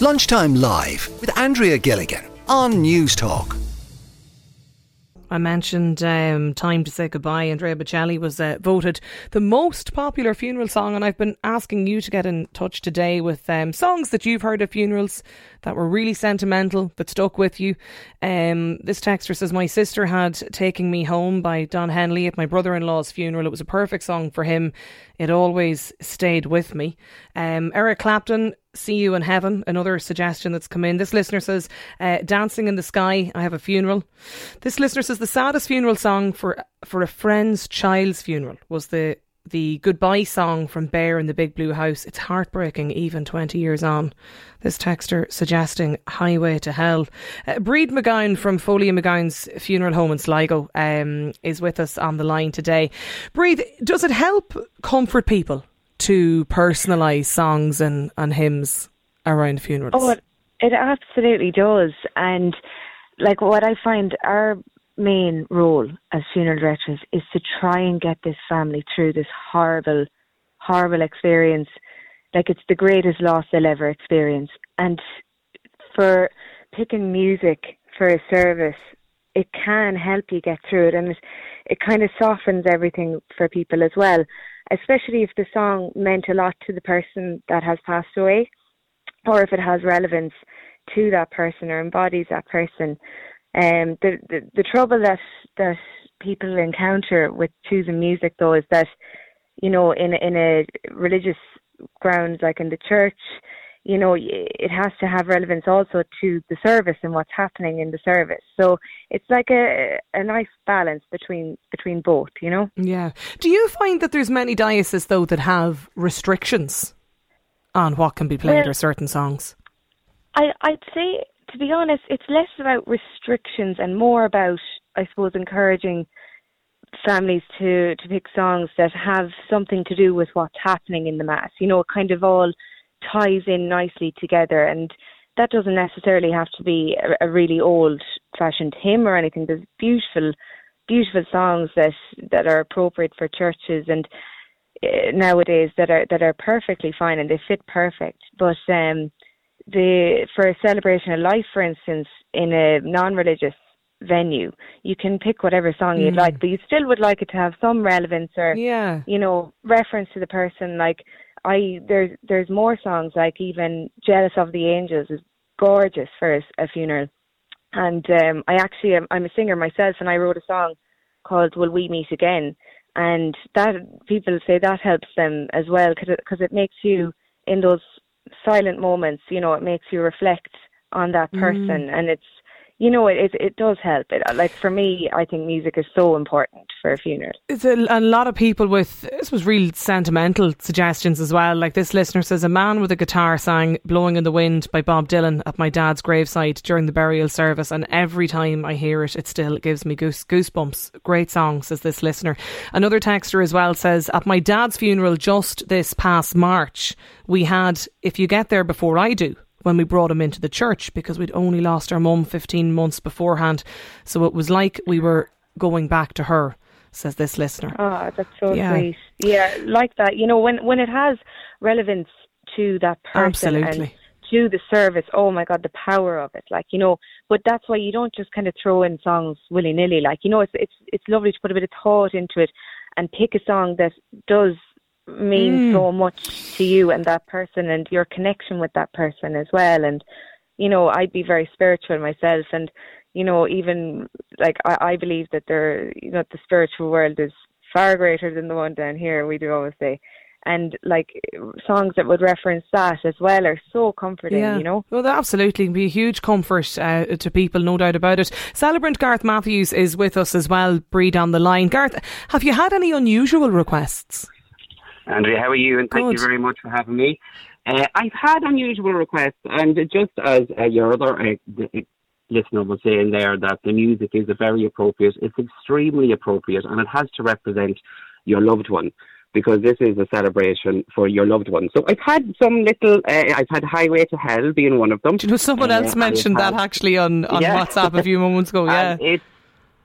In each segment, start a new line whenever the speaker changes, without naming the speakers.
Lunchtime Live with Andrea Gilligan on Newstalk.
I mentioned um, Time to Say Goodbye. Andrea Bocelli was uh, voted the most popular funeral song, and I've been asking you to get in touch today with um, songs that you've heard at funerals that were really sentimental, that stuck with you. Um, this texter says, My sister had Taking Me Home by Don Henley at my brother in law's funeral. It was a perfect song for him. It always stayed with me. Um, Eric Clapton See You in Heaven, another suggestion that's come in. This listener says, uh, Dancing in the Sky, I have a funeral. This listener says, the saddest funeral song for for a friend's child's funeral was the the goodbye song from Bear in the Big Blue House. It's heartbreaking, even 20 years on. This texter suggesting Highway to Hell. Uh, Brid McGowan from Foley McGowan's funeral home in Sligo um, is with us on the line today. Brid, does it help comfort people to personalise songs and, and hymns around funerals?
Oh, it, it absolutely does. And like what I find our main role as funeral directors is to try and get this family through this horrible, horrible experience. Like it's the greatest loss they'll ever experience. And for picking music for a service, it can help you get through it. And it, it kind of softens everything for people as well especially if the song meant a lot to the person that has passed away, or if it has relevance to that person or embodies that person. Um, the, the the trouble that that people encounter with choosing music though is that, you know, in in a religious ground like in the church, you know, it has to have relevance also to the service and what's happening in the service. So it's like a a nice balance between between both, you know.
Yeah. Do you find that there's many dioceses though that have restrictions on what can be played well, or certain songs?
I I'd say to be honest, it's less about restrictions and more about I suppose encouraging families to to pick songs that have something to do with what's happening in the mass. You know, it kind of all ties in nicely together and that doesn't necessarily have to be a, a really old fashioned hymn or anything. There's beautiful beautiful songs that that are appropriate for churches and uh, nowadays that are that are perfectly fine and they fit perfect. But um the for a celebration of life for instance in a non religious venue you can pick whatever song you'd mm. like but you still would like it to have some relevance or
yeah.
you know reference to the person. Like I there's there's more songs like even "Jealous of the Angels" is gorgeous for a, a funeral, and um, I actually am, I'm a singer myself, and I wrote a song called "Will We Meet Again," and that people say that helps them as well because it, cause it makes you in those silent moments, you know, it makes you reflect on that person, mm. and it's you know, it, it does help. It, like for me, I think music is so important for a funeral.
It's a, a lot of people with this was real sentimental suggestions as well. Like this listener says, a man with a guitar sang "Blowing in the Wind" by Bob Dylan at my dad's graveside during the burial service, and every time I hear it, it still gives me goose goosebumps. Great song, says this listener. Another texter as well says, at my dad's funeral just this past March, we had "If You Get There Before I Do." When we brought him into the church because we'd only lost our mum 15 months beforehand. So it was like we were going back to her, says this listener.
Oh, that's so yeah. sweet. Yeah, like that. You know, when, when it has relevance to that person
Absolutely.
and to the service, oh my God, the power of it. Like, you know, but that's why you don't just kind of throw in songs willy nilly. Like, you know, it's, it's, it's lovely to put a bit of thought into it and pick a song that does means mm. so much to you and that person and your connection with that person as well. And, you know, I'd be very spiritual myself and, you know, even like I, I believe that there, you know, the spiritual world is far greater than the one down here, we do always say and like songs that would reference that as well are so comforting,
yeah.
you know.
Well, that absolutely can be a huge comfort uh, to people, no doubt about it. Celebrant Gareth Matthews is with us as well, Brid on the line. Gareth, have you had any unusual requests?
Andrea, how are you? And thank Good. you very much for having me. Uh, I've had unusual requests, and just as uh, your other uh, listener was saying there, that the music is very appropriate. It's extremely appropriate, and it has to represent your loved one because this is a celebration for your loved one. So I've had some little, uh, I've had Highway to Hell being one of them.
Do you know, someone else uh, mentioned that actually on, on yeah. WhatsApp a few moments ago, yeah.
it's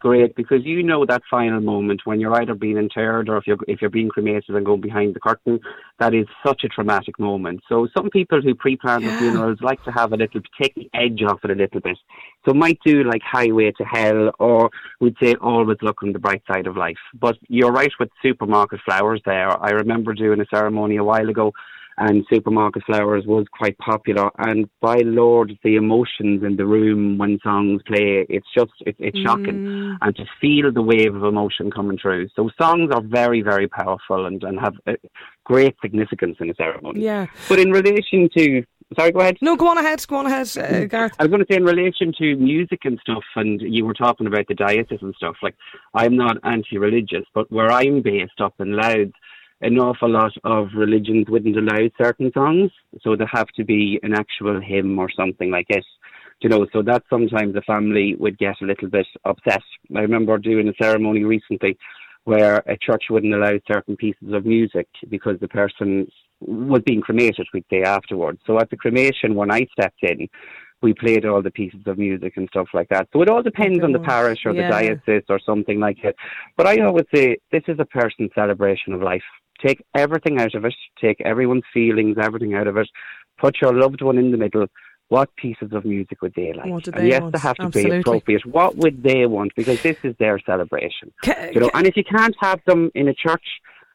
great because you know that final moment when you're either being interred or if you're if you're being cremated and going behind the curtain. That is such a traumatic moment. So some people who pre-plan yeah. the funerals like to have a little take the edge off it a little bit. So might do like Highway to Hell, or we'd say always look on the bright side of life. But you're right with supermarket flowers there. I remember doing a ceremony a while ago and Supermarket Flowers was quite popular. And by Lord, the emotions in the room when songs play, it's just, it, it's shocking. Mm. And to feel the wave of emotion coming through. So songs are very, very powerful and, and have great significance in a ceremony.
Yeah.
But in relation to Sorry, go ahead.
No, go on ahead. Go on ahead, uh, Gareth.
I was going to say in relation to music and stuff, and you were talking about the diocese and stuff. Like, I'm not anti-religious, but where I'm based up in Louth, an awful lot of religions wouldn't allow certain songs, so there have to be an actual hymn or something like it. You know, so that sometimes the family would get a little bit upset. I remember doing a ceremony recently where a church wouldn't allow certain pieces of music because the person was being cremated, we'd say afterwards. So at the cremation, when I stepped in, we played all the pieces of music and stuff like that. So it all depends on the parish or yeah. the diocese or something like it. But I always say this is a person's celebration of life. Take everything out of it, take everyone's feelings, everything out of it, put your loved one in the middle. What pieces of music would they like?
What do
they and yes,
want?
they have to
Absolutely.
be appropriate. What would they want? Because this is their celebration. You know, and if you can't have them in a church,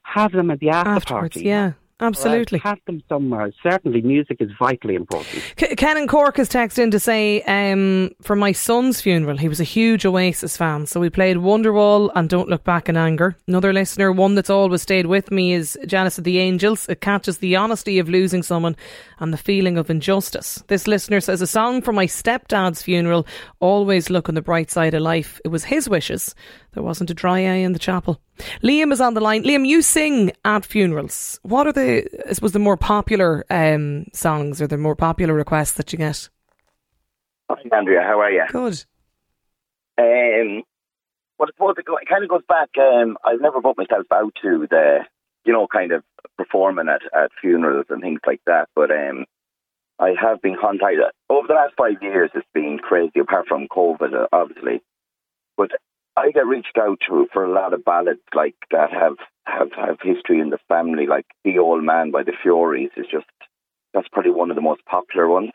have them at the after party.
Yeah. Absolutely.
Have them somewhere. Certainly, music is vitally important.
Ken and Cork has texted in to say, um, for my son's funeral, he was a huge Oasis fan, so we played Wonderwall and Don't Look Back in Anger. Another listener, one that's always stayed with me, is Jealous of the Angels. It catches the honesty of losing someone and the feeling of injustice. This listener says, a song for my stepdad's funeral, always look on the bright side of life. It was his wishes. There wasn't a dry eye in the chapel. Liam is on the line. Liam, you sing at funerals. What are the, I suppose, the more popular um, songs or the more popular requests that you get?
Hi, Andrea. How are you?
Good.
Um, well, I suppose it, it kind of goes back. Um, I've never put myself out to the, you know, kind of performing at, at funerals and things like that. But um, I have been contacted over the last five years. It's been crazy, apart from COVID, obviously. But I get reached out to for a lot of ballads like that have have have history in the family, like "The Old Man" by the Fureys is just that's probably one of the most popular ones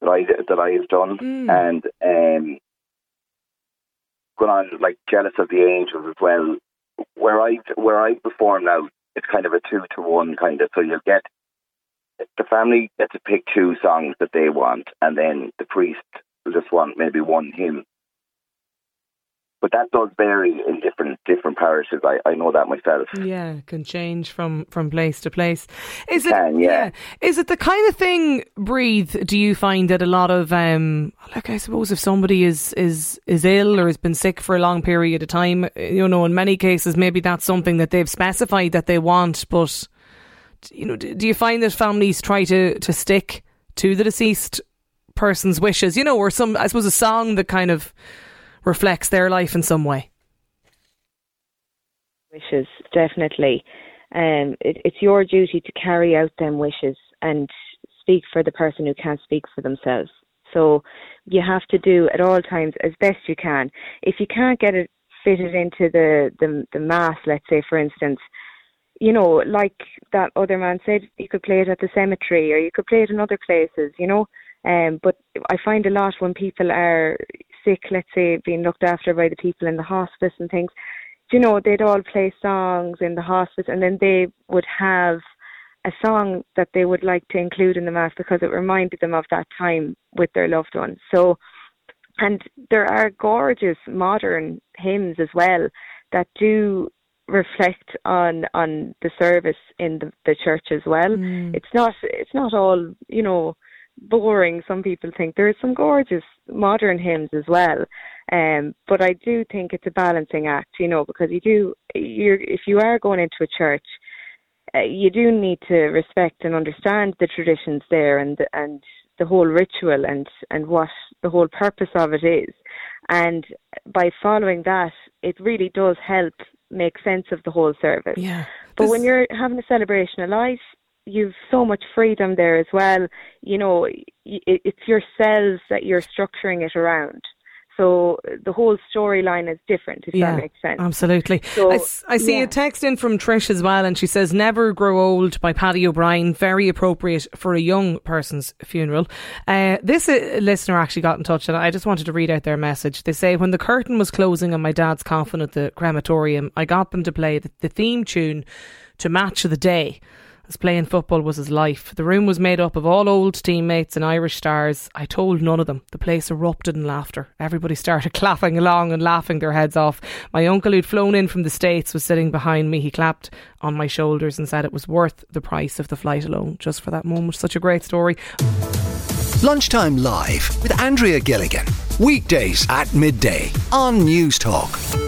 that I that I have done, mm. and um, going on like "Jealous of the Angels" as well. Where I where I perform now, it's kind of a two to one kind of. So you'll get the family get to pick two songs that they want, and then the priest will just want maybe one hymn but that does vary in different different parishes. I, I know that myself.
Yeah, can change from, from place to place. Is
it, can, yeah. yeah.
Is it the kind of thing, Brid? Do you find that a lot of um, like I suppose if somebody is is is ill or has been sick for a long period of time, you know, in many cases maybe that's something that they've specified that they want, but you know, do you find that families try to to stick to the deceased person's wishes? You know, or some I suppose a song that kind of reflects their life in some way.
Wishes, definitely. Um, it, it's your duty to carry out them wishes and speak for the person who can't speak for themselves. So you have to do at all times as best you can. If you can't get it fitted into the, the, the mass, let's say for instance, you know, like that other man said, you could play it at the cemetery or you could play it in other places, you know. Um, but I find a lot when people are sick, let's say, being looked after by the people in the hospice and things, you know, they'd all play songs in the hospice and then they would have a song that they would like to include in the mass because it reminded them of that time with their loved ones. So, and there are gorgeous modern hymns as well that do reflect on on the service in the, the church as well. Mm. It's not it's not all you know boring. Some people think there are some gorgeous modern hymns as well. Um, but I do think it's a balancing act, you know, because you do, you're, if you are going into a church, uh, you do need to respect and understand the traditions there and and the whole ritual and and what the whole purpose of it is. And by following that, it really does help make sense of the whole service.
Yeah.
But when you're having a celebration of life, you've so much freedom there as well. You know, it's yourselves that you're structuring it around. So the whole storyline is different, if
yeah,
that makes sense.
Absolutely. So, I, I see yeah. a text in from Trish as well, and she says, Never Grow Old by Paddy O'Brien, very appropriate for a young person's funeral. Uh, this uh, listener actually got in touch, and I just wanted to read out their message. They say, When the curtain was closing on my dad's coffin at the crematorium, I got them to play the, the theme tune to Match the Day as playing football was his life. The room was made up of all old teammates and Irish stars. I told none of them. The place erupted in laughter. Everybody started clapping along and laughing their heads off. My uncle, who'd flown in from the States, was sitting behind me. He clapped on my shoulders and said it was worth the price of the flight alone, just for that moment. Such a great story.
Lunchtime Live with Andrea Gilligan. Weekdays at midday on Newstalk.